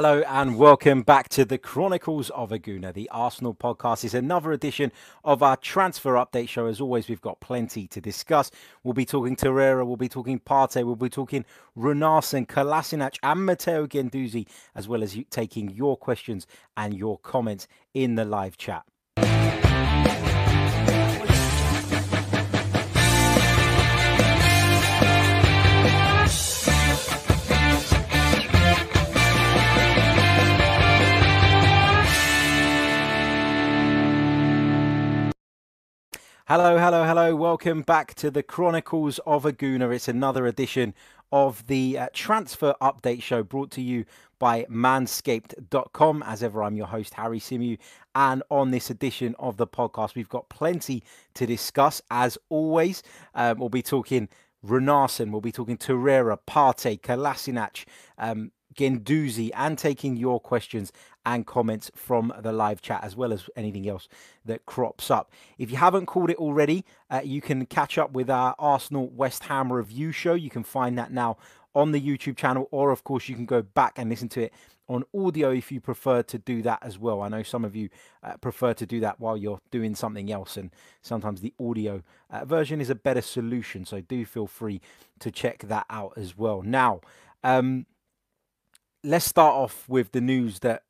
Hello and welcome back to the Chronicles of a Gooner, the Arsenal podcast. is another edition of our transfer update show. As always, we've got plenty to discuss. We'll be talking Torreira, we'll be talking Partey, we'll be talking Runarsson, Kolasinac, and Matteo Guendouzi, as well as taking your questions and your comments in the live chat. Hello, hello, hello. Welcome back to the Chronicles of a Gooner. It's another edition of the uh, transfer update show brought to you by manscaped.com. As ever, I'm your host, Harry Symeou. And on this edition of the podcast, we've got plenty to discuss. As always, um, we'll be talking Runarsson, we'll be talking Torreira, Partey, Kolasinac, um, Guendouzi, and taking your questions and comments from the live chat, as well as anything else that crops up. If you haven't called it already, uh, you can catch up with our Arsenal West Ham review show. You can find that now on the YouTube channel, or of course, you can go back and listen to it on audio if you prefer to do that as well. I know some of you uh, prefer to do that while you're doing something else, and sometimes the audio uh, version is a better solution. So do feel free to check that out as well. Now, um, let's start off with the news that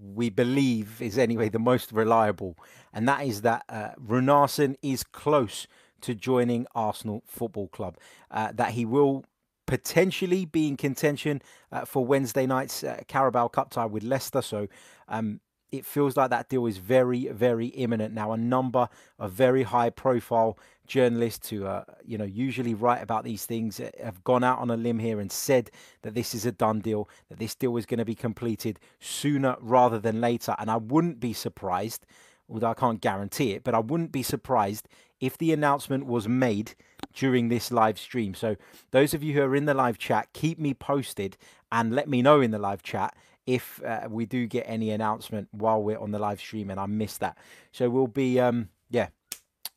we believe is anyway the most reliable, and that is that uh, Runarsson is close to joining Arsenal Football Club. Uh, that he will potentially be in contention uh, for Wednesday night's uh, Carabao Cup tie with Leicester. So um, it feels like that deal is very, very imminent now. A number of very high-profile journalists who, uh, you know, usually write about these things uh, have gone out on a limb here and said that this is a done deal, that this deal is going to be completed sooner rather than later. And I wouldn't be surprised, although I can't guarantee it, but I wouldn't be surprised if the announcement was made during this live stream. So those of you who are in the live chat, keep me posted and let me know in the live chat if uh, we do get any announcement while we're on the live stream and I missed that. So we'll be, um, yeah,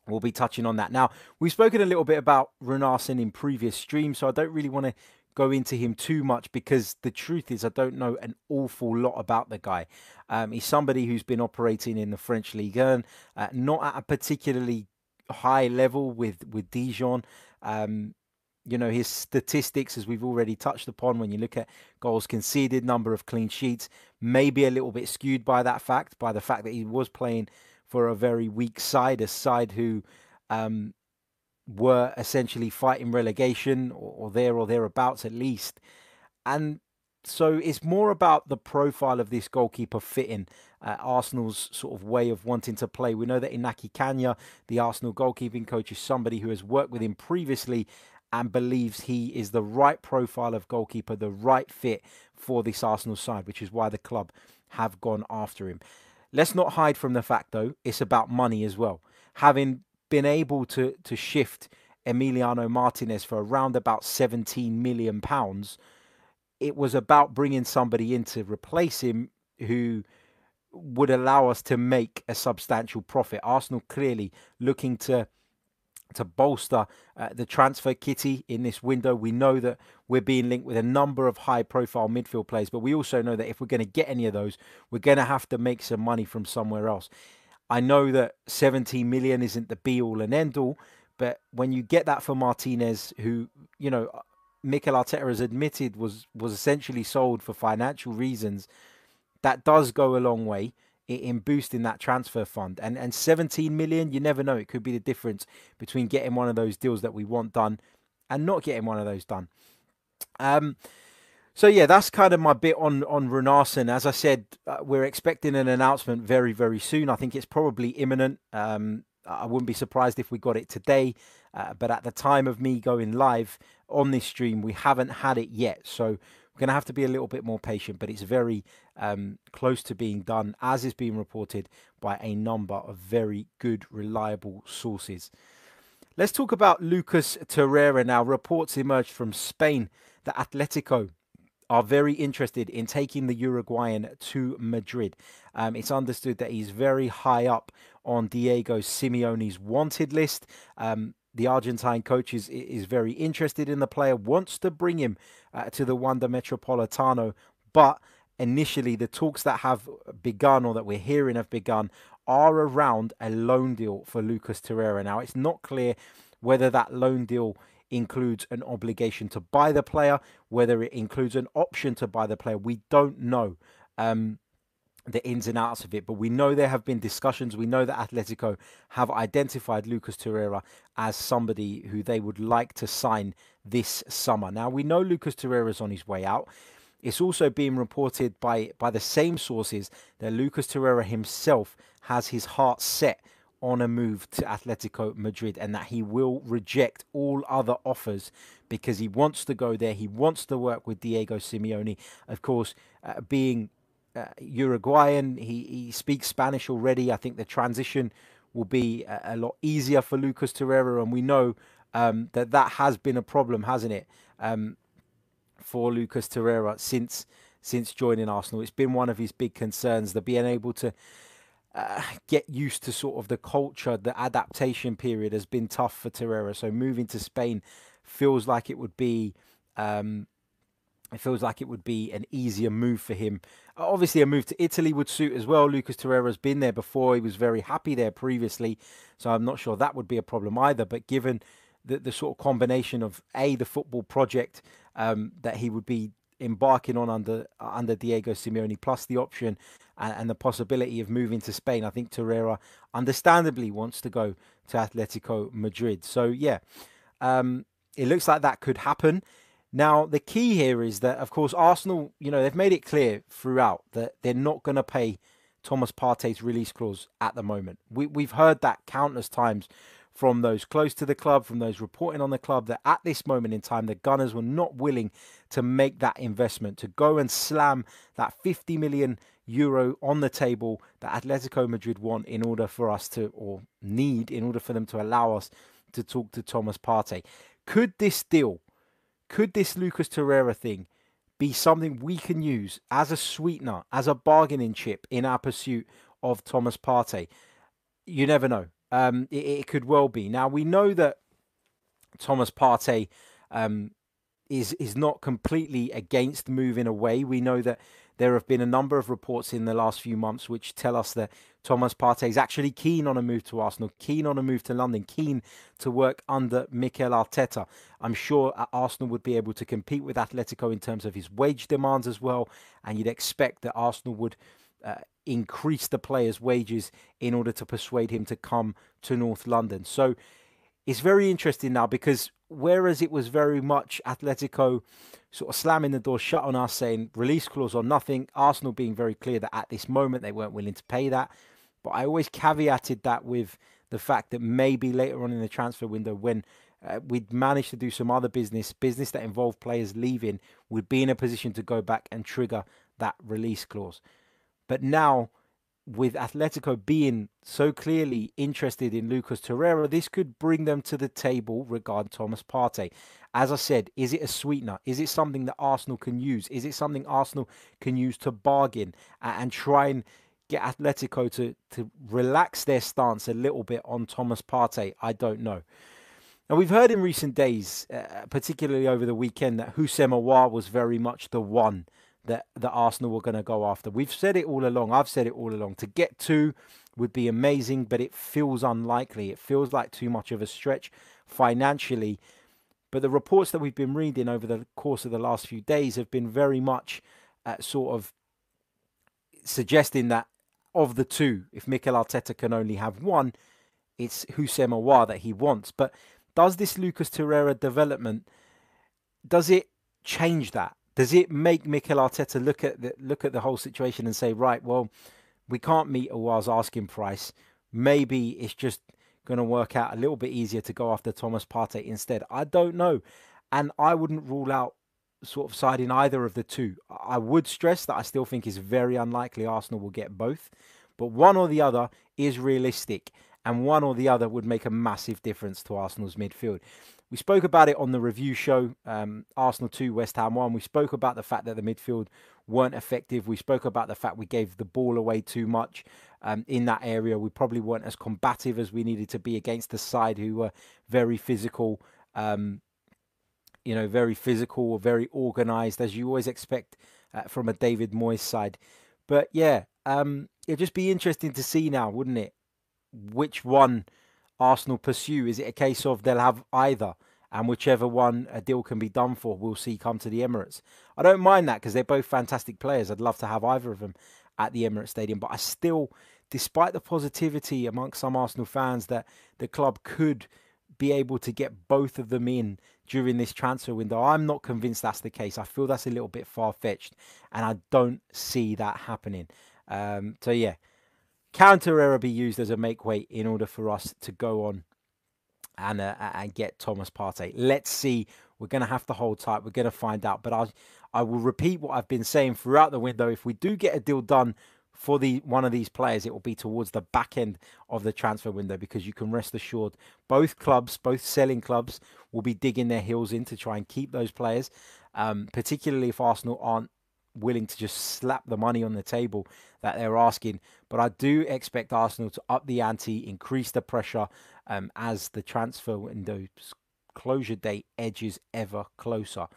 we'll be touching on that. Now, we've spoken a little bit about Runarsson in previous streams, so I don't really want to go into him too much because the truth is I don't know an awful lot about the guy. Um, he's somebody who's been operating in the French League 1, uh, not at a particularly high level with, with Dijon. Um, you know, his statistics, as we've already touched upon, when you look at goals conceded, number of clean sheets, maybe a little bit skewed by that fact, by the fact that he was playing for a very weak side, a side who um, were essentially fighting relegation or, or there or thereabouts at least. And so it's more about the profile of this goalkeeper fitting uh, Arsenal's sort of way of wanting to play. We know that Inaki Cana, the Arsenal goalkeeping coach, is somebody who has worked with him previously and believes he is the right profile of goalkeeper, the right fit for this Arsenal side, which is why the club have gone after him. Let's not hide from the fact, though, it's about money as well. Having been able to, to shift Emiliano Martinez for around about 17 million pounds, it was about bringing somebody in to replace him who would allow us to make a substantial profit. Arsenal clearly looking to to bolster uh, the transfer kitty in this window. We know that we're being linked with a number of high profile midfield players, but we also know that if we're going to get any of those, we're going to have to make some money from somewhere else. I know that 17 million isn't the be all and end all, but when you get that for Martinez, who, you know, Mikel Arteta has admitted was was essentially sold for financial reasons, that does go a long way in boosting that transfer fund. And and 17 million, you never know. It could be the difference between getting one of those deals that we want done and not getting one of those done. Um, so yeah, that's kind of my bit on on Runarsson. As I said, uh, we're expecting an announcement very very soon. I think it's probably imminent. Um, I wouldn't be surprised if we got it today. Uh, but at the time of me going live on this stream, we haven't had it yet. So going to have to be a little bit more patient, but it's very um, close to being done, as is being reported by a number of very good, reliable sources. Let's talk about Lucas Torreira now. Reports emerged from Spain that Atletico are very interested in taking the Uruguayan to Madrid. Um, it's understood that he's very high up on Diego Simeone's wanted list. Um, the Argentine coach is, is very interested in the player, wants to bring him uh, to the Wanda Metropolitano, but initially the talks that have begun or that we're hearing have begun are around a loan deal for Lucas Torreira. Now, it's not clear whether that loan deal includes an obligation to buy the player, whether it includes an option to buy the player. We don't know. Um, the ins and outs of it, but we know there have been discussions. We know that Atletico have identified Lucas Torreira as somebody who they would like to sign this summer. Now we know Lucas Torreira is on his way out. It's also being reported by by the same sources that Lucas Torreira himself has his heart set on a move to Atletico Madrid and that he will reject all other offers because he wants to go there. He wants to work with Diego Simeone. Of course, uh, being uh, Uruguayan. He, he speaks Spanish already. I think the transition will be a, a lot easier for Lucas Torreira, and we know um, that that has been a problem, hasn't it, um, for Lucas Torreira since since joining Arsenal. It's been one of his big concerns that being able to uh, get used to sort of the culture, the adaptation period has been tough for Torreira. So moving to Spain feels like it would be. Um, it feels like it would be an easier move for him. Obviously, a move to Italy would suit as well. Lucas Torreira's been there before. He was very happy there previously. So I'm not sure that would be a problem either. But given the, the sort of combination of A, the football project um, that he would be embarking on under under Diego Simeone, plus the option and, and, the possibility of moving to Spain, I think Torreira understandably wants to go to Atletico Madrid. So, yeah, um, it looks like that could happen. Now, the key here is that, of course, Arsenal, you know, they've made it clear throughout that they're not going to pay Thomas Partey's release clause at the moment. We, we've heard that countless times from those close to the club, from those reporting on the club, that at this moment in time, the Gunners were not willing to make that investment, to go and slam that 50 million euro on the table that Atletico Madrid want in order for us to, or need, in order for them to allow us to talk to Thomas Partey. Could this deal could this Lucas Torreira thing be something we can use as a sweetener, as a bargaining chip in our pursuit of Thomas Partey? You never know. Um, it, it, could well be. Now we know that Thomas Partey um, is is not completely against moving away. We know that there have been a number of reports in the last few months which tell us that Thomas Partey is actually keen on a move to Arsenal, keen on a move to London, keen to work under Mikel Arteta. I'm sure Arsenal would be able to compete with Atletico in terms of his wage demands as well, and you'd expect that Arsenal would uh, increase the player's wages in order to persuade him to come to North London. So it's very interesting now because whereas it was very much Atletico sort of slamming the door shut on us, saying release clause or nothing, Arsenal being very clear that at this moment they weren't willing to pay that. But I always caveated that with the fact that maybe later on in the transfer window, when uh, we'd managed to do some other business, business that involved players leaving, we'd be in a position to go back and trigger that release clause. But now with Atletico being so clearly interested in Lucas Torreira, this could bring them to the table regarding Thomas Partey. As I said, is it a sweetener? Is it something that Arsenal can use? Is it something Arsenal can use to bargain and try and get Atletico to, to relax their stance a little bit on Thomas Partey? I don't know. Now, we've heard in recent days, uh, particularly over the weekend, that Houssem Aouar was very much the one that, that Arsenal were going to go after. We've said it all along. I've said it all along. To get to would be amazing, but it feels unlikely. It feels like too much of a stretch financially. But the reports that we've been reading over the course of the last few days have been very much uh, sort of suggesting that of the two, if Mikel Arteta can only have one, it's Houssem Aouar that he wants. But does this Lucas Torreira development, does it change that? Does it make Mikel Arteta look at the look at the whole situation and say, right, well, we can't meet Aouar's asking price. Maybe it's just going to work out a little bit easier to go after Thomas Partey instead. I don't know, and I wouldn't rule out sort of siding either of the two. I would stress that I still think it's very unlikely Arsenal will get both, but one or the other is realistic, and one or the other would make a massive difference to Arsenal's midfield. We spoke about it on the review show, um, Arsenal 2, West Ham 1. We spoke about the fact that the midfield weren't effective. We spoke about the fact we gave the ball away too much um, in that area. We probably weren't as combative as we needed to be against the side who were very physical um, you know, very physical, or very organised, as you always expect uh, from a David Moyes side. But yeah, um, it'd just be interesting to see now, wouldn't it? Which one Arsenal pursue? Is it a case of they'll have either, and whichever one a deal can be done for, we'll see come to the Emirates? I don't mind that because they're both fantastic players. I'd love to have either of them at the Emirates Stadium, but I still, despite the positivity amongst some Arsenal fans that the club could be able to get both of them in during this transfer window. I'm not convinced that's the case. I feel that's a little bit far fetched, and I don't see that happening. Um, so yeah, counter error be used as a make weight in order for us to go on and uh, and get Thomas Partey. Let's see. We're going to have to hold tight. We're going to find out. But I I will repeat what I've been saying throughout the window. If we do get a deal done for the one of these players, it will be towards the back end of the transfer window because you can rest assured both clubs, both selling clubs, will be digging their heels in to try and keep those players. Um, particularly if Arsenal aren't willing to just slap the money on the table that they're asking. But I do expect Arsenal to up the ante, increase the pressure um, as the transfer window closure date edges ever closer.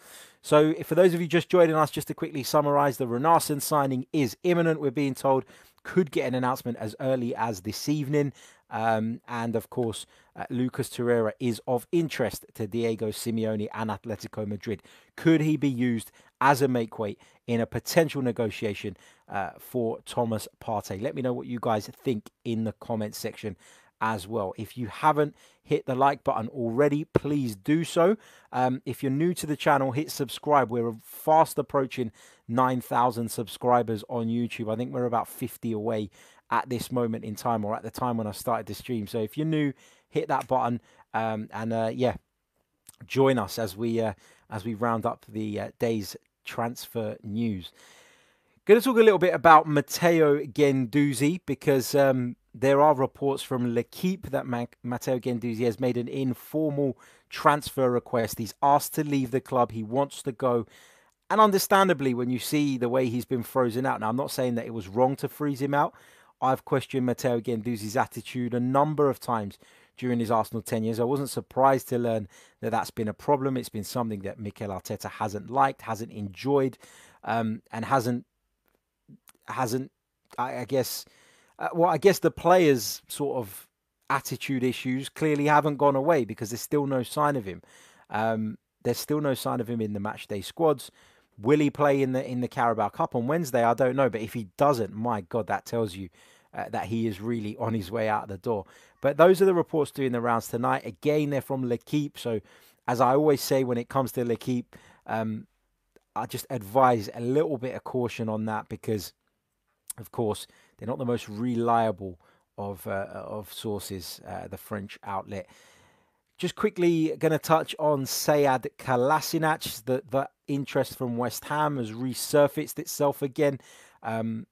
So, for those of you just joining us, just to quickly summarize, the Runarsson signing is imminent. We're being told could get an announcement as early as this evening. Um, and of course, uh, Lucas Torreira is of interest to Diego Simeone and Atletico Madrid. Could he be used as a make weight in a potential negotiation uh, for Thomas Partey? Let me know what you guys think in the comment section as well. If you haven't hit the like button already, please do so. Um, if you're new to the channel, hit subscribe. We're fast approaching 9,000 subscribers on YouTube. I think we're about 50 away at this moment in time or at the time when I started the stream. So if you're new, hit that button um, and uh, yeah, join us as we uh, as we round up the uh, day's transfer news. Going to talk a little bit about Matteo Guendouzi because um, there are reports from L'Equipe that Matteo Guendouzi has made an informal transfer request. He's asked to leave the club. He wants to go. And understandably, when you see the way he's been frozen out, now I'm not saying that it was wrong to freeze him out. I've questioned Matteo Guendouzi's attitude a number of times during his Arsenal tenures. I wasn't surprised to learn that that's been a problem. It's been something that Mikel Arteta hasn't liked, hasn't enjoyed, um, and hasn't hasn't, I, I guess, uh, well, I guess the players' sort of attitude issues clearly haven't gone away because there's still no sign of him. Um, there's still no sign of him in the matchday squads. Will he play in the in the Carabao Cup on Wednesday? I don't know, but if he doesn't, my God, that tells you uh, that he is really on his way out the door. But those are the reports doing the rounds tonight. Again, they're from L'Equipe. So, as I always say, when it comes to L'Equipe, um, I just advise a little bit of caution on that because, of course, they're not the most reliable of uh, of sources. Uh, the French outlet. Just quickly going to touch on Sead Kolasinac. The, the interest from West Ham has resurfaced itself again. Um,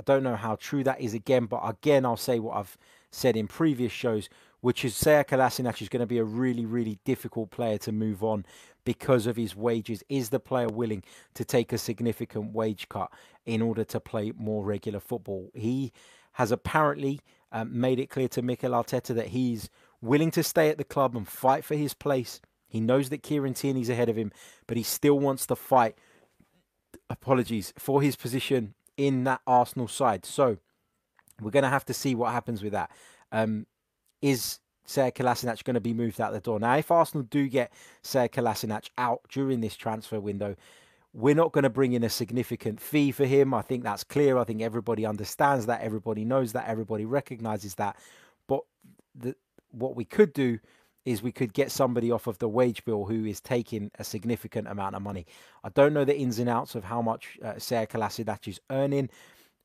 I don't know how true that is again, but again, I'll say what I've said in previous shows, which is Kolasinac is going to be a really, really difficult player to move on because of his wages. Is the player willing to take a significant wage cut in order to play more regular football? He has apparently um, made it clear to Mikel Arteta that he's willing to stay at the club and fight for his place. He knows that Kieran Tierney's ahead of him, but he still wants to fight. Apologies for his position in that Arsenal side. So we're going to have to see what happens with that. Um, is Sead Kolasinac going to be moved out the door? Now, if Arsenal do get Sead Kolasinac out during this transfer window, we're not going to bring in a significant fee for him. I think that's clear. I think everybody understands that. Everybody knows that. Everybody recognizes that. But the, what we could do is we could get somebody off of the wage bill who is taking a significant amount of money. I don't know the ins and outs of how much uh, Sead Kolasinac is earning.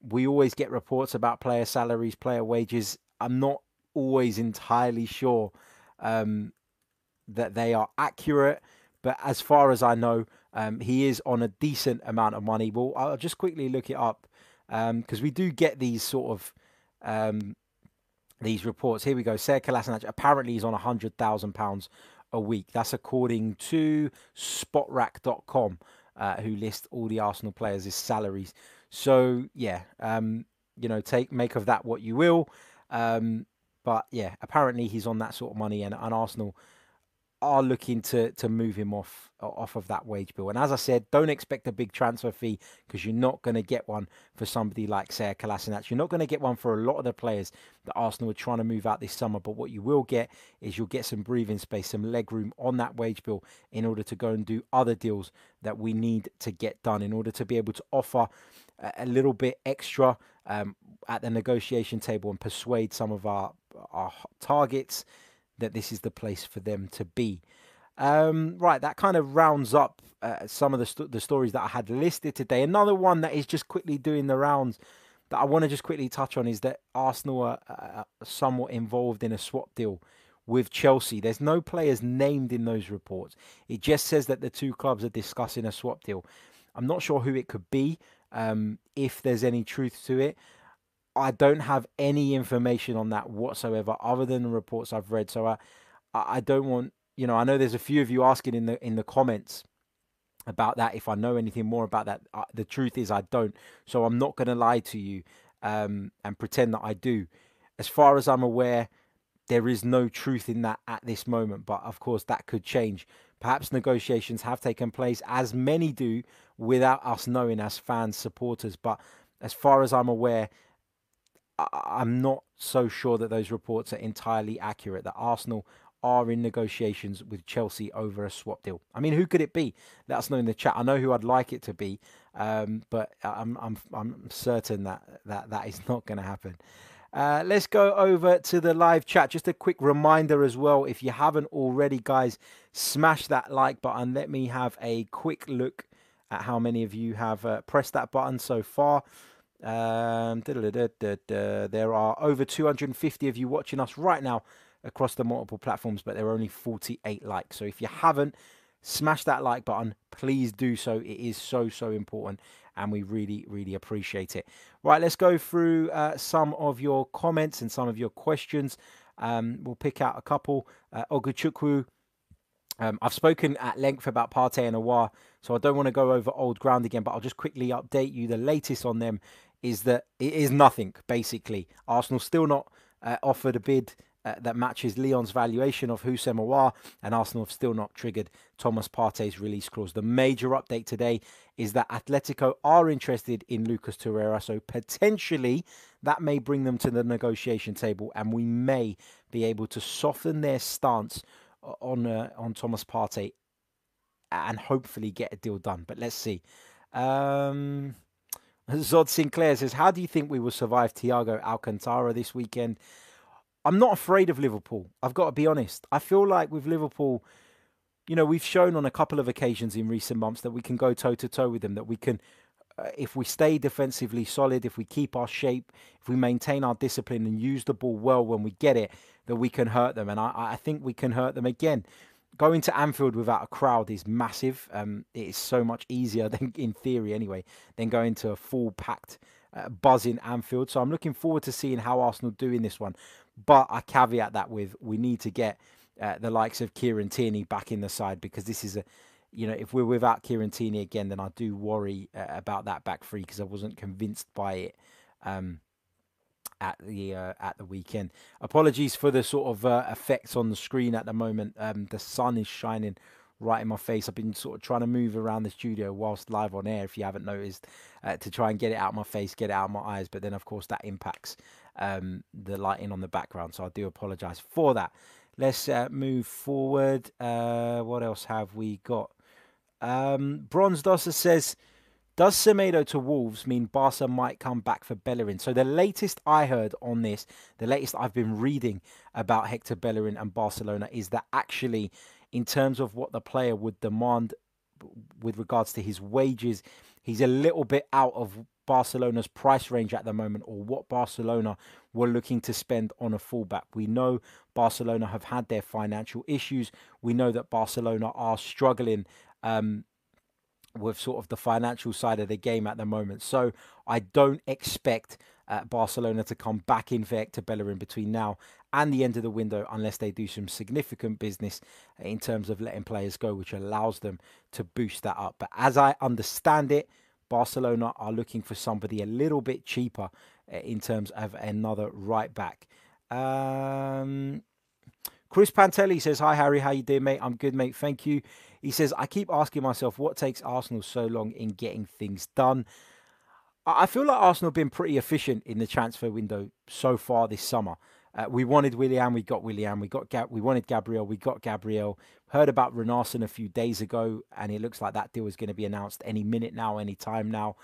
We always get reports about player salaries, player wages. I'm not always entirely sure um, that they are accurate, but as far as I know, um, he is on a decent amount of money. Well, I'll just quickly look it up because um, we do get these sort of um, these reports. Here we go. Sead Kolasinac apparently is on £100,000 a week. That's according to spotrac.com, uh, who list all the Arsenal players' salaries. So, yeah, um, you know, take make of that what you will. Um, but yeah, apparently he's on that sort of money, and, and Arsenal are looking to to move him off off of that wage bill. And as I said, don't expect a big transfer fee because you're not going to get one for somebody like Sead Kolasinac. You're not going to get one for a lot of the players that Arsenal are trying to move out this summer. But what you will get is you'll get some breathing space, some leg room on that wage bill in order to go and do other deals that we need to get done in order to be able to offer a little bit extra um, at the negotiation table and persuade some of our our targets that this is the place for them to be. Um, right, that kind of rounds up uh, some of the, st- the stories that I had listed today. Another one that is just quickly doing the rounds that I want to just quickly touch on is that Arsenal are uh, somewhat involved in a swap deal with Chelsea. There's no players named in those reports. It just says that the two clubs are discussing a swap deal. I'm not sure who it could be, um, if there's any truth to it. I don't have any information on that whatsoever, other than the reports I've read. So I, I don't want you know. I know there's a few of you asking in the in the comments about that. If I know anything more about that, the truth is I don't. So I'm not going to lie to you um, and pretend that I do. As far as I'm aware, there is no truth in that at this moment. But of course, that could change. Perhaps negotiations have taken place, as many do, without us knowing as fans, supporters. But as far as I'm aware, I'm not so sure that those reports are entirely accurate. That Arsenal are in negotiations with Chelsea over a swap deal. I mean, who could it be? Let us know in the chat. I know who I'd like it to be, um, but I'm I'm I'm certain that that that is not going to happen. Uh, let's go over to the live chat. Just a quick reminder as well, if you haven't already, guys, smash that like button. Let me have a quick look at how many of you have uh, pressed that button so far. Um, there are over 250 of you watching us right now across the multiple platforms, but there are only 48 likes. So if you haven't, smash that like button. Please do so. It is so, so important, and we really, really appreciate it. Right, let's go through uh, some of your comments and some of your questions. Um, we'll pick out a couple. Uh, Oguchukwu. Um, I've spoken at length about Partey and Aouar, so I don't want to go over old ground again, but I'll just quickly update you. The latest on them is that it is nothing, basically. Arsenal still not uh, offered a bid uh, that matches Lyon's valuation of Houssem Aouar, and Arsenal have still not triggered Thomas Partey's release clause. The major update today is that Atletico are interested in Lucas Torreira, so potentially that may bring them to the negotiation table, and we may be able to soften their stance on uh, on Thomas Partey and hopefully get a deal done. But let's see. Um, Zod Sinclair says, How do you think we will survive Thiago Alcantara this weekend? I'm not afraid of Liverpool. I've got to be honest. I feel like with Liverpool, you know, we've shown on a couple of occasions in recent months that we can go toe to toe with them, that we can, uh, if we stay defensively solid, if we keep our shape, if we maintain our discipline and use the ball well when we get it, that we can hurt them. And I, I think we can hurt them again going to Anfield without a crowd is massive. Um, it is so much easier than, in theory anyway, than going to a full packed, uh, buzzing Anfield. So I'm looking forward to seeing how Arsenal do in this one. But I caveat that with we need to get uh, the likes of Kieran Tierney back in the side because this is a, you know, if we're without Kieran Tierney again, then I do worry uh, about that back three because I wasn't convinced by it. Um, at the uh, at the weekend. Apologies for the sort of uh, effects on the screen at the moment. Um, the sun is shining right in my face. I've been sort of trying to move around the studio whilst live on air, if you haven't noticed, uh, to try and get it out of my face, get it out of my eyes. But then, of course, that impacts um, the lighting on the background. So I do apologise for that. Let's uh, move forward. Uh, what else have we got? Um, Bronze Dosser says does Semedo to Wolves mean Barca might come back for Bellerin? So the latest I heard on this, the latest I've been reading about Hector Bellerin and Barcelona is that actually, in terms of what the player would demand with regards to his wages, he's a little bit out of Barcelona's price range at the moment or what Barcelona were looking to spend on a fullback. We know Barcelona have had their financial issues. We know that Barcelona are struggling um, with sort of the financial side of the game at the moment. So I don't expect uh, Barcelona to come back in for Hector Bellerin between now and the end of the window unless they do some significant business in terms of letting players go, which allows them to boost that up. But as I understand it, Barcelona are looking for somebody a little bit cheaper uh, in terms of another right back. Um, Chris Pantelli says, Hi, Harry. How you doing, mate? I'm good, mate. Thank you. He says, I keep asking myself what takes Arsenal so long in getting things done. I feel like Arsenal have been pretty efficient in the transfer window so far this summer. Uh, we wanted Willian, we got Willian. We got we wanted Gabriel, we got Gabriel. Heard about Runarsson a few days ago, and it looks like that deal is going to be announced any minute now, any time now.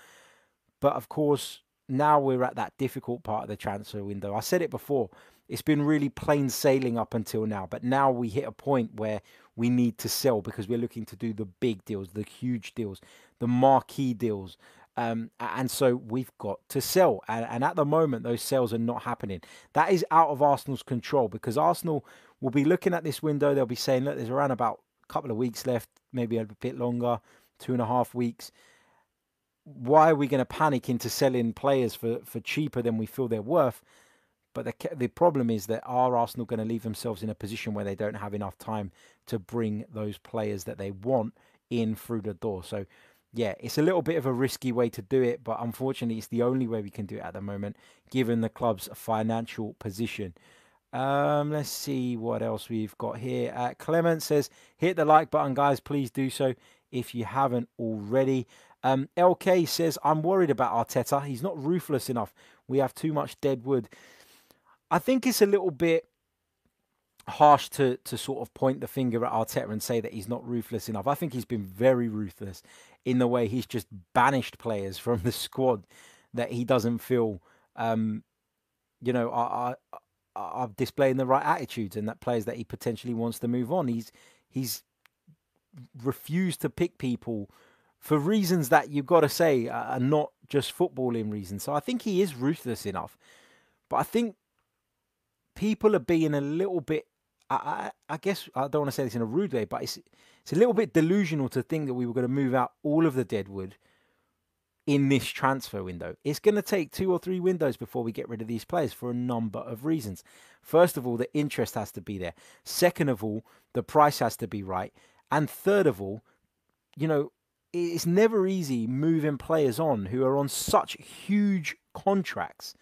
But of course, now we're at that difficult part of the transfer window. I said it before. It's been really plain sailing up until now, but now we hit a point where we need to sell because we're looking to do the big deals, the huge deals, the marquee deals. Um, and so we've got to sell. And, and, at the moment, those sales are not happening. That is out of Arsenal's control because Arsenal will be looking at this window. They'll be saying, look, there's around about a couple of weeks left, maybe a bit longer, two and a half weeks. Why are we going to panic into selling players for, for cheaper than we feel they're worth? But the, the problem is that are Arsenal going to leave themselves in a position where they don't have enough time to bring those players that they want in through the door? So yeah, it's a little bit of a risky way to do it, but unfortunately, it's the only way we can do it at the moment, given the club's financial position. Um, let's see what else we've got here. Uh, Clement says, hit the like button, guys. Please do so if you haven't already. Um, LK says, I'm worried about Arteta. He's not ruthless enough. We have too much dead wood. I think it's a little bit harsh to to sort of point the finger at Arteta and say that he's not ruthless enough. I think he's been very ruthless in the way he's just banished players from the squad that he doesn't feel, um, you know, are, are, are displaying the right attitudes and that players that he potentially wants to move on. He's he's refused to pick people for reasons that you've got to say are not just footballing reasons. So I think he is ruthless enough, but I think people are being a little bit I, I, guess I don't want to say this in a rude way, but it's it's a little bit delusional to think that we were going to move out all of the deadwood in this transfer window. It's going to take two or three windows before we get rid of these players for a number of reasons. First of all, the interest has to be there. Second of all, the price has to be right. And third of all, you know, it's never easy moving players on who are on such huge contracts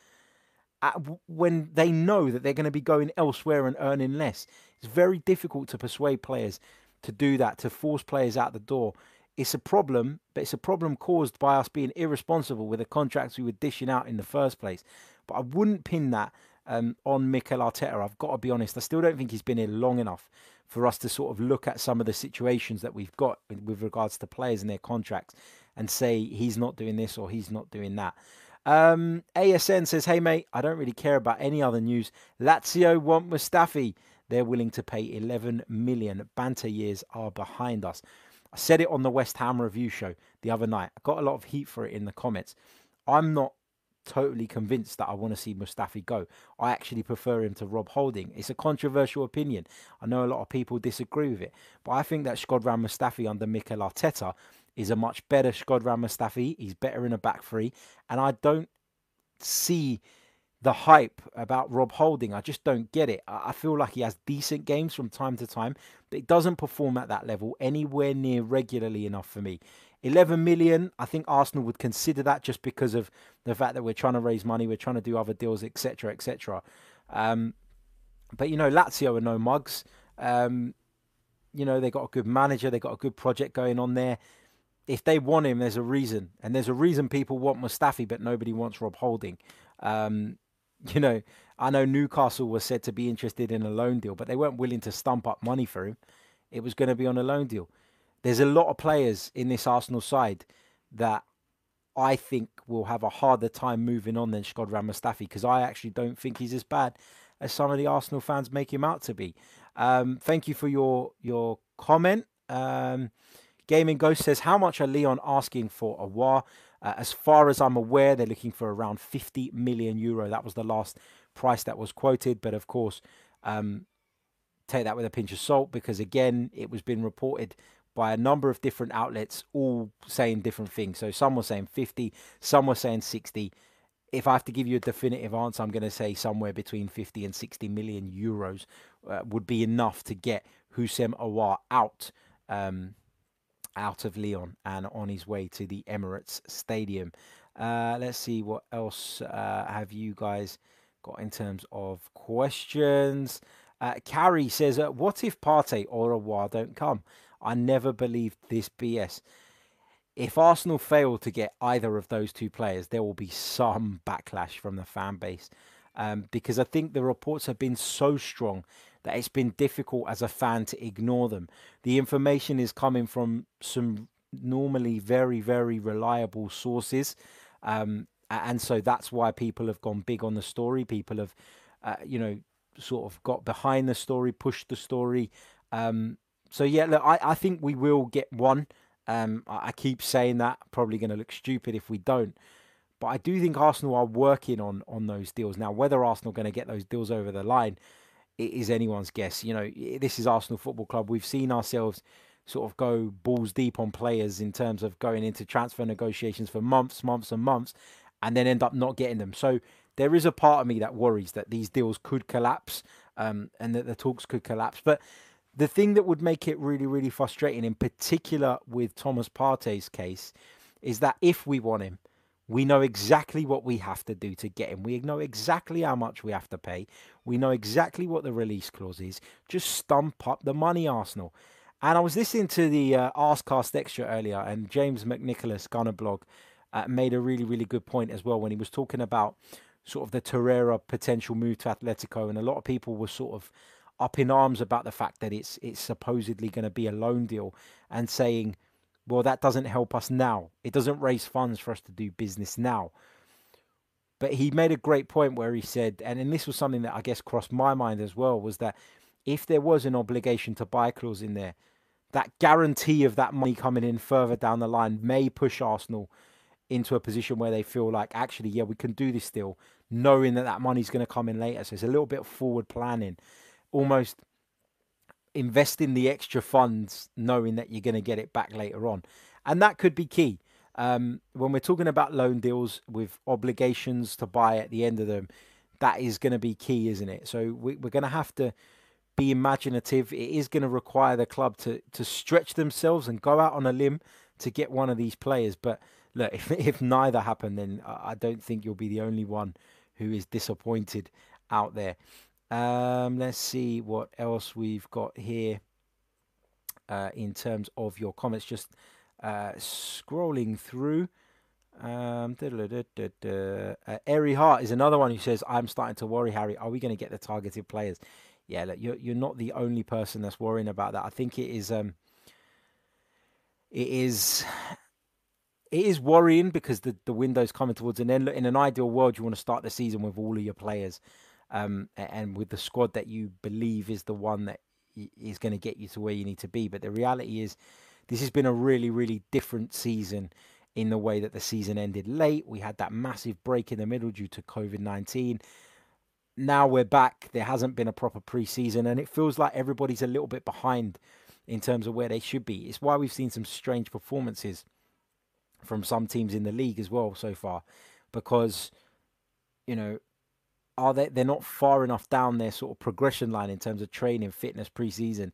at, when they know that they're going to be going elsewhere and earning less. It's very difficult to persuade players to do that, to force players out the door. It's a problem, but it's a problem caused by us being irresponsible with the contracts we were dishing out in the first place. But I wouldn't pin that um, on Mikel Arteta. I've got to be honest. I still don't think he's been here long enough for us to sort of look at some of the situations that we've got with regards to players and their contracts and say he's not doing this or he's not doing that. Um, ASN says, "Hey mate, I don't really care about any other news. Lazio want Mustafi. They're willing to pay 11 million. Banter years are behind us." I said it on the West Ham review show the other night. I got a lot of heat for it in the comments. I'm not totally convinced that I want to see Mustafi go. I actually prefer him to Rob Holding. It's a controversial opinion. I know a lot of people disagree with it, but I think that Shkodran Mustafi under Mikel Arteta is a much better Shkodran Mustafi. He's better in a back three. And I don't see the hype about Rob Holding. I just don't get it. I feel like he has decent games from time to time, but it doesn't perform at that level anywhere near regularly enough for me. 11 million, I think Arsenal would consider that just because of the fact that we're trying to raise money, we're trying to do other deals, etc., etc. Um, but you know, Lazio are no mugs. Um, you know, they got a good manager, they got a good project going on there if they want him, there's a reason, and there's a reason people want Mustafi, but nobody wants Rob Holding. Um, you know, I know Newcastle was said to be interested in a loan deal, but they weren't willing to stump up money for him. It was going to be on a loan deal. There's a lot of players in this Arsenal side that I think will have a harder time moving on than Shkodran Mustafi because I actually don't think he's as bad as some of the Arsenal fans make him out to be. Um, thank you for your your comment. Um, Gaming Ghost says, How much are Lyon asking for Aouar? Uh, as far as I'm aware, they're looking for around 50 million euro. That was the last price that was quoted. But of course, um, take that with a pinch of salt because, again, it was been reported by a number of different outlets, all saying different things. So some were saying 50, some were saying 60. If I have to give you a definitive answer, I'm going to say somewhere between 50 and 60 million euros uh, would be enough to get Houssem Aouar out. Um, out of Lyon and on his way to the Emirates Stadium. Uh, let's see what else uh, have you guys got in terms of questions. Uh, Carrie says, uh, "What if Partey or Aouar don't come? I never believed this BS. If Arsenal fail to get either of those two players, there will be some backlash from the fan base." Um, because I think the reports have been so strong that it's been difficult as a fan to ignore them. The information is coming from some normally very, very reliable sources. Um, and so that's why people have gone big on the story. People have, uh, you know, sort of got behind the story, pushed the story. Um, so yeah, look, I, I think we will get one. Um, I, I keep saying that. Probably going to look stupid if we don't. But I do think Arsenal are working on on those deals now. Whether Arsenal are going to get those deals over the line, it is anyone's guess. You know, this is Arsenal Football Club. We've seen ourselves sort of go balls deep on players in terms of going into transfer negotiations for months, months, and months, and then end up not getting them. So there is a part of me that worries that these deals could collapse um, and that the talks could collapse. But the thing that would make it really, really frustrating, in particular with Thomas Partey's case, is that if we want him, we know exactly what we have to do to get him. We know exactly how much we have to pay. We know exactly what the release clause is. Just stump up the money, Arsenal. And I was listening to the uh, Arscast Extra earlier, and James McNicholas, Gunner blog, uh, made a really, really good point as well when he was talking about sort of the Torreira potential move to Atletico, and a lot of people were sort of up in arms about the fact that it's it's supposedly going to be a loan deal, and saying, well, that doesn't help us now. It doesn't raise funds for us to do business now. But he made a great point where he said, and, and this was something that I guess crossed my mind as well, was that if there was an obligation to buy clause in there, that guarantee of that money coming in further down the line may push Arsenal into a position where they feel like actually, yeah, we can do this deal, knowing that that money's going to come in later. So it's a little bit forward planning, almost investing the extra funds, knowing that you're going to get it back later on, and that could be key. Um, when we're talking about loan deals with obligations to buy at the end of them, that is going to be key, isn't it? So we, we're going to have to be imaginative. It is going to require the club to to stretch themselves and go out on a limb to get one of these players. But look, if if neither happen, then I don't think you'll be the only one who is disappointed out there. Um, let's see what else we've got here uh, in terms of your comments. Just uh, scrolling through. Um, uh, Airy Hart is another one who says, I'm starting to worry, Harry. Are we going to get the targeted players? yeah, look, you're you're not the only person that's worrying about that. I think it is um it is it is worrying because the the window's coming towards an end. Look, in an ideal world, you want to start the season with all of your players, um, and with the squad that you believe is the one that is going to get you to where you need to be. But the reality is, this has been a really really different season in the way that the season ended late. We had that massive break in the middle due to COVID nineteen now we're back. There hasn't been a proper preseason, and it feels like everybody's a little bit behind in terms of where they should be. It's why we've seen some strange performances from some teams in the league as well so far, because you know are they they're not far enough down their sort of progression line in terms of training, fitness, preseason,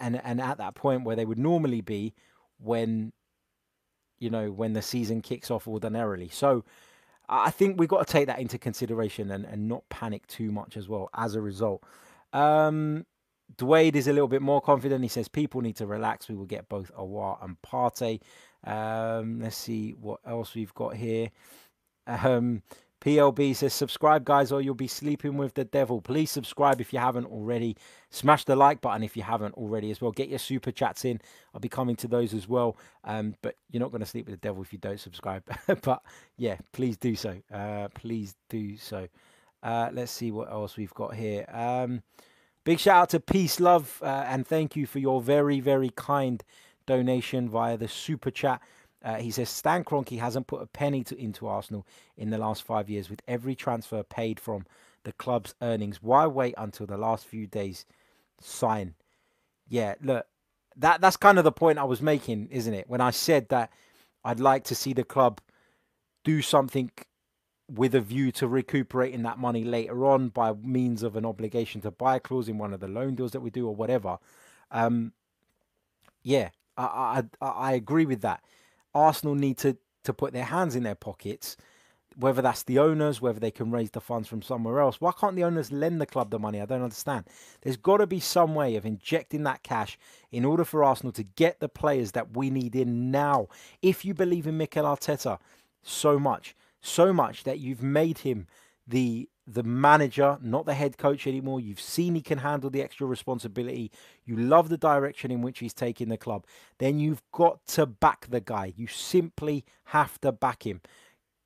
and and at that point where they would normally be when you know when the season kicks off ordinarily. So I think we've got to take that into consideration and, and not panic too much as well as a result. Um, Dwayne is a little bit more confident. He says people need to relax. We will get both Aouar and Partey. Um, let's see what else we've got here. Um, PLB says, subscribe, guys, or you'll be sleeping with the devil. Please subscribe if you haven't already. Smash the like button if you haven't already as well. Get your super chats in. I'll be coming to those as well. Um, but you're not going to sleep with the devil if you don't subscribe. but yeah, please do so. Uh, please do so. Uh, let's see what else we've got here. Um, big shout out to Peace, Love, uh, and thank you for your very, very kind donation via the super chat. Uh, he says Stan Kroenke hasn't put a penny to, into Arsenal in the last five years, with every transfer paid from the club's earnings. Why wait until the last few days? Sign. Yeah, look, that that's kind of the point I was making, isn't it? When I said that I'd like to see the club do something with a view to recuperating that money later on by means of an obligation to buy clause in one of the loan deals that we do or whatever. Um, yeah, I, I I agree with that. Arsenal need to to put their hands in their pockets whether that's the owners, whether they can raise the funds from somewhere else. Why can't the owners lend the club the money? I don't understand. There's got to be some way of injecting that cash in order for Arsenal to get the players that we need in now. If you believe in Mikel Arteta so much, so much that you've made him the the manager, not the head coach anymore. You've seen he can handle the extra responsibility. You love the direction in which he's taking the club. Then you've got to back the guy. You simply have to back him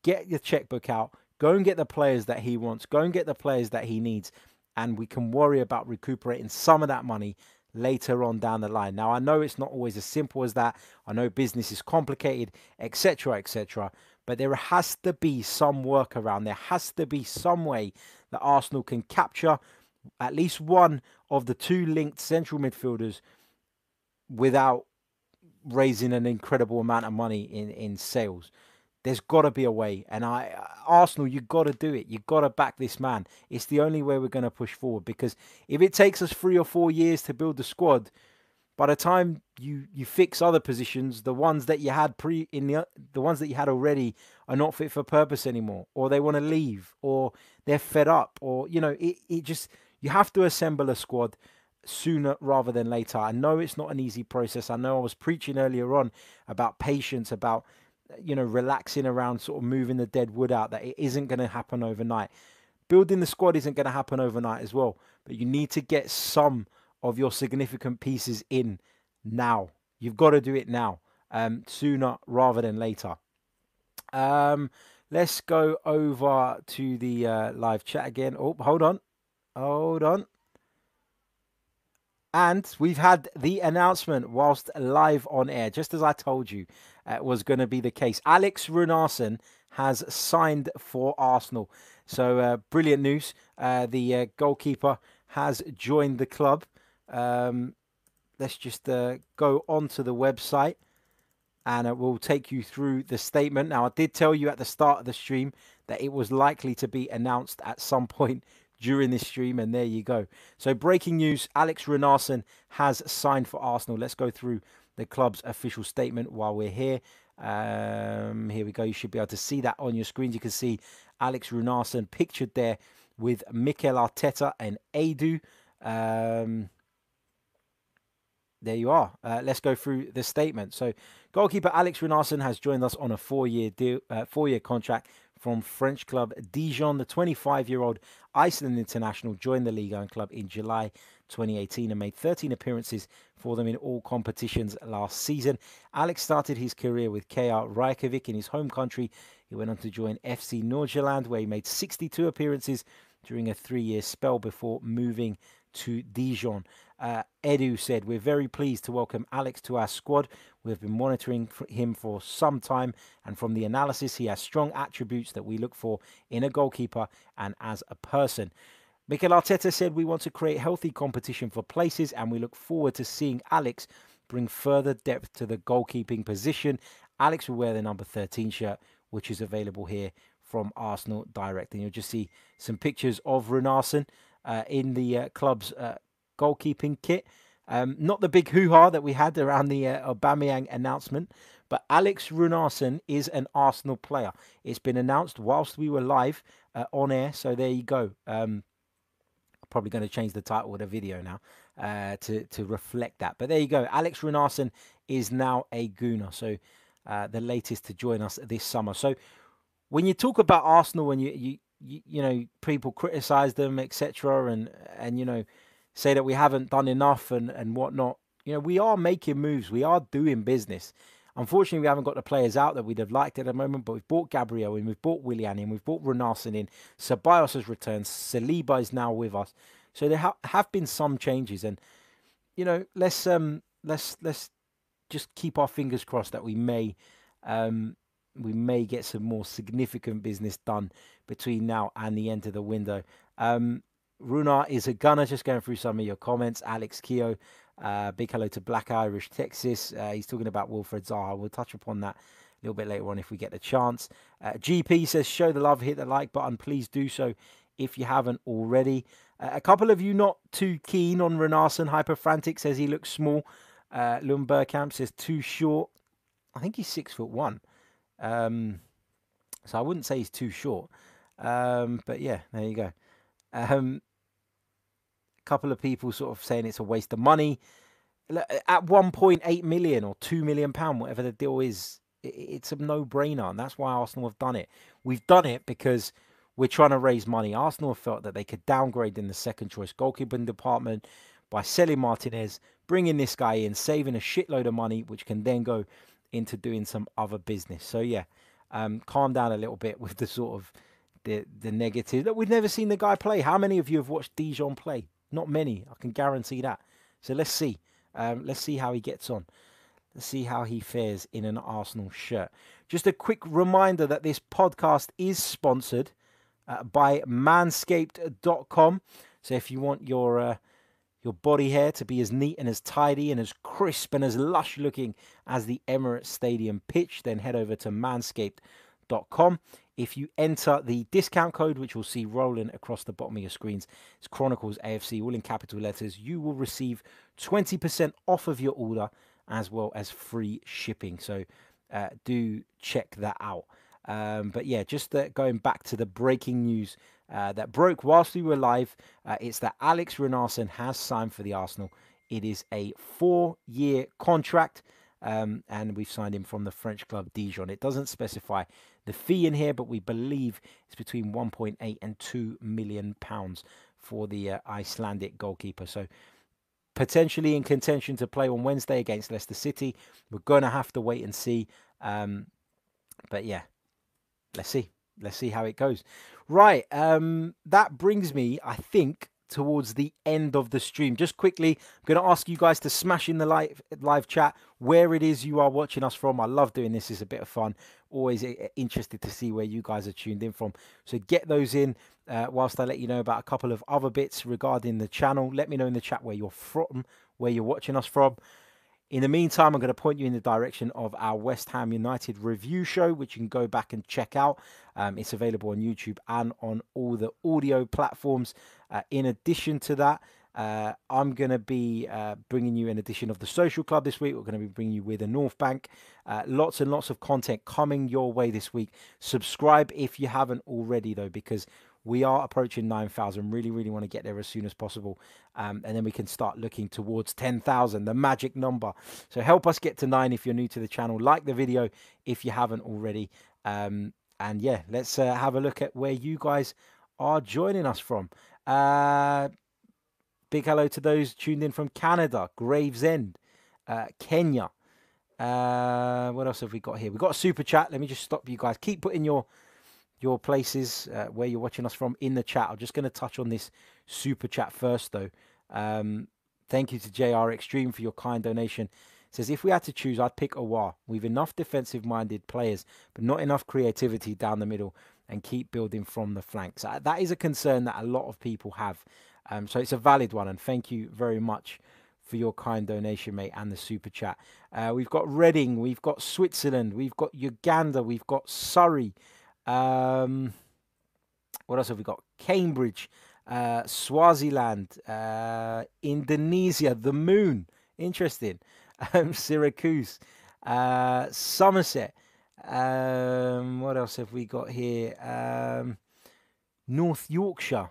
get your checkbook out, go and get the players that he wants, go and get the players that he needs, and we can worry about recuperating some of that money later on down the line. Now, I know it's not always as simple as that. I know business is complicated, etc., etc. But there has to be some workaround. There has to be some way that Arsenal can capture at least one of the two linked central midfielders without raising an incredible amount of money in, in sales. There's got to be a way, and I Arsenal, you've got to do it. You've got to back this man. It's the only way we're going to push forward. Because if it takes us three or four years to build the squad, by the time you you fix other positions, the ones that you had pre in the the ones that you had already are not fit for purpose anymore, or they want to leave, or they're fed up, or you know, it it just you have to assemble a squad sooner rather than later. I know it's not an easy process. I know I was preaching earlier on about patience, about you know, relaxing around, sort of moving the dead wood out, that it isn't going to happen overnight. Building the squad isn't going to happen overnight as well, but you need to get some of your significant pieces in now. You've got to do it now, um, sooner rather than later. Um, let's go over to the uh, live chat again. Oh, hold on. Hold on. And we've had the announcement whilst live on air, just as I told you uh, was going to be the case. Alex Runarsson has signed for Arsenal. So, uh, brilliant news. Uh, the uh, goalkeeper has joined the club. Um, let's just uh, go onto the website and it will take you through the statement. Now, I did tell you at the start of the stream that it was likely to be announced at some point during this stream, and there you go. So, breaking news Alex Runarsson has signed for Arsenal. Let's go through the club's official statement while we're here. Um, here we go. You should be able to see that on your screens. You can see Alex Runarsson pictured there with Mikel Arteta and Edu. Um, there you are. Uh, let's go through the statement. So, goalkeeper Alex Runarsson has joined us on a four-year deal, uh, four-year contract from French club Dijon. The 25-year-old Iceland international joined the Ligue 1 club in July 2018 and made 13 appearances for them in all competitions last season. Alex started his career with KR Reykjavik in his home country. He went on to join FC Nordsjælland, where he made 62 appearances during a three-year spell before moving to Dijon. Uh, Edu said, We're very pleased to welcome Alex to our squad. We've been monitoring him for some time, and from the analysis, he has strong attributes that we look for in a goalkeeper and as a person. Mikel Arteta said, We want to create healthy competition for places, and we look forward to seeing Alex bring further depth to the goalkeeping position. Alex will wear the number 13 shirt, which is available here from Arsenal Direct. And you'll just see some pictures of Runarsson in the uh, club's uh, goalkeeping kit. Um, not the big hoo-ha that we had around the uh, Aubameyang announcement, but Alex Runarsson is an Arsenal player. It's been announced whilst we were live uh, on air, so there you go. Um, probably going to change the title of the video now uh, to to reflect that. But there you go. Alex Runarsson is now a Gooner, so uh, the latest to join us this summer. So when you talk about Arsenal, when you you you, you know people criticize them, etc., and and you know say that we haven't done enough and and whatnot. You know, we are making moves. We are doing business. Unfortunately, we haven't got the players out that we'd have liked at the moment, but we've bought Gabriel in, we've bought Willian in, we've bought Runarsson in, Ceballos has returned, Saliba is now with us. So there ha- have been some changes, and you know, let's um, let's let's just keep our fingers crossed that we may um, we may get some more significant business done between now and the end of the window. Um, Runar is a gunner. Just going through some of your comments. Alex Keogh, uh, big hello to Black Irish Texas. Uh, he's talking about Wilfred Zaha. We'll touch upon that a little bit later on if we get the chance. Uh, GP says, show the love, hit the like button. Please do so if you haven't already. Uh, a couple of you not too keen on Runarsson. Hyper Frantic says he looks small. Uh, Lundbergkamp says too short. I think he's six foot one. Um, So I wouldn't say he's too short. Um, but yeah, there you go. Um, a couple of people sort of saying it's a waste of money. At 1.8 million or 2 million pound, whatever the deal is, it's a no-brainer, and that's why Arsenal have done it. We've done it because we're trying to raise money. Arsenal felt that they could downgrade in the second choice goalkeeping department by selling Martinez, bringing this guy in, saving a shitload of money, which can then go into doing some other business. So yeah, um, calm down a little bit with the sort of the the negative. Look, we've never seen the guy play. How many of you have watched Dijon play? Not many. I can guarantee that. So let's see. Um, let's see how he gets on. Let's see how he fares in an Arsenal shirt. Just a quick reminder that this podcast is sponsored uh, by manscaped.com. So if you want your uh, your body hair to be as neat and as tidy and as crisp and as lush looking as the Emirates Stadium pitch, then head over to manscaped.com. If you enter the discount code, which you'll see rolling across the bottom of your screens, it's Chronicles AFC, all in capital letters, you will receive 20% off of your order as well as free shipping. So uh, do check that out. Um, but yeah, just uh, going back to the breaking news uh, that broke whilst we were live, uh, it's that Alex Runarsson has signed for the Arsenal. It is a four-year contract, um, and we've signed him from the French club Dijon. It doesn't specify the fee in here, but we believe it's between 1.8 and 2 million pounds for the uh, Icelandic goalkeeper. So potentially in contention to play on Wednesday against Leicester City. We're going to have to wait and see. Um, but yeah, let's see. Let's see how it goes. Right. Um, that brings me, I think, towards the end of the stream. Just quickly, I'm going to ask you guys to smash in the live live chat where it is you are watching us from. I love doing this; it's a bit of fun. Always eh, interested to see where you guys are tuned in from. So get those in. Uh, whilst I let you know about a couple of other bits regarding the channel, let me know in the chat where you're from, where you're watching us from. In the meantime, I'm going to point you in the direction of our West Ham United review show, which you can go back and check out. Um, it's available on YouTube and on all the audio platforms. Uh, in addition to that, uh, I'm going to be uh, bringing you an edition of the Social Club this week. We're going to be bringing you with a North Bank. Uh, lots and lots of content coming your way this week. Subscribe if you haven't already, though, because we are approaching 9,000. Really, really want to get there as soon as possible. Um, and then we can start looking towards 10,000, the magic number. So help us get to nine if you're new to the channel. Like the video if you haven't already. Um, and yeah, let's uh, have a look at where you guys are joining us from. Uh, big hello to those tuned in from Canada, Gravesend, uh, Kenya. Uh, what else have we got here? We've got a super chat. Let me just stop you guys. Keep putting your your places uh, where you're watching us from in the chat. I'm just going to touch on this super chat first, though. Um, thank you to JR Extreme for your kind donation. It says if we had to choose, I'd pick Aouar. We've enough defensive-minded players, but not enough creativity down the middle, and keep building from the flanks. Uh, that is a concern that a lot of people have. Um, so it's a valid one, and thank you very much for your kind donation, mate, and the super chat. Uh, we've got Reading, we've got Switzerland, we've got Uganda, we've got Surrey. Um, what else have we got? Cambridge, uh, Swaziland, uh, Indonesia, the moon. Interesting. Um, Syracuse, uh, Somerset. Um, what else have we got here? Um, North Yorkshire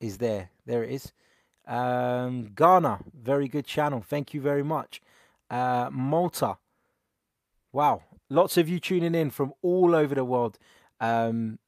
is there. There it is. Um, Ghana, very good channel. Thank you very much. Uh, Malta. Wow, lots of you tuning in from all over the world. Um,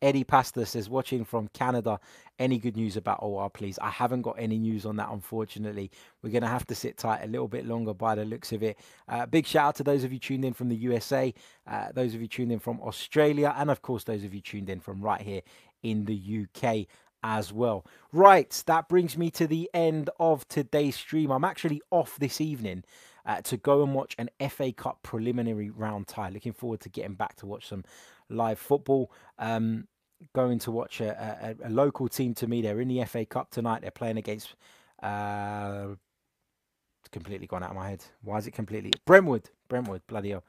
Eddie Pasta says, watching from Canada, any good news about Aouar, please? I haven't got any news on that, unfortunately. We're going to have to sit tight a little bit longer by the looks of it. Uh, big shout out to those of you tuned in from the USA, uh, those of you tuned in from Australia, and of course, those of you tuned in from right here in the UK as well. Right, that brings me to the end of today's stream. I'm actually off this evening uh, to go and watch an FA Cup preliminary round tie. Looking forward to getting back to watch some live football. Um, going to watch a, a, a, local team to me. They're in the FA Cup tonight. They're playing against. Uh, it's completely gone out of my head. Why is it completely Brentwood? Brentwood, bloody hell.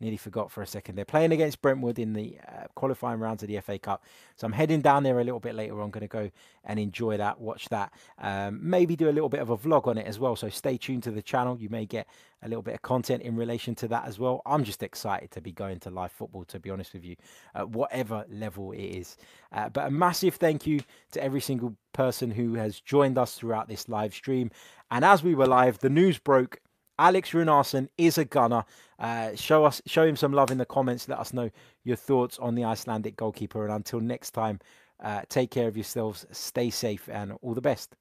Nearly forgot for a second. They're playing against Brentwood in the uh, qualifying rounds of the FA Cup. So I'm heading down there a little bit later on. Going to go and enjoy that, watch that. Um, maybe do a little bit of a vlog on it as well. So stay tuned to the channel. You may get a little bit of content in relation to that as well. I'm just excited to be going to live football, to be honest with you, at whatever level it is. Uh, but a massive thank you to every single person who has joined us throughout this live stream. And as we were live, the news broke Alex Runarsson is a gunner. Uh, show us, show him some love in the comments. Let us know your thoughts on the Icelandic goalkeeper. And until next time, uh, take care of yourselves, stay safe, and all the best.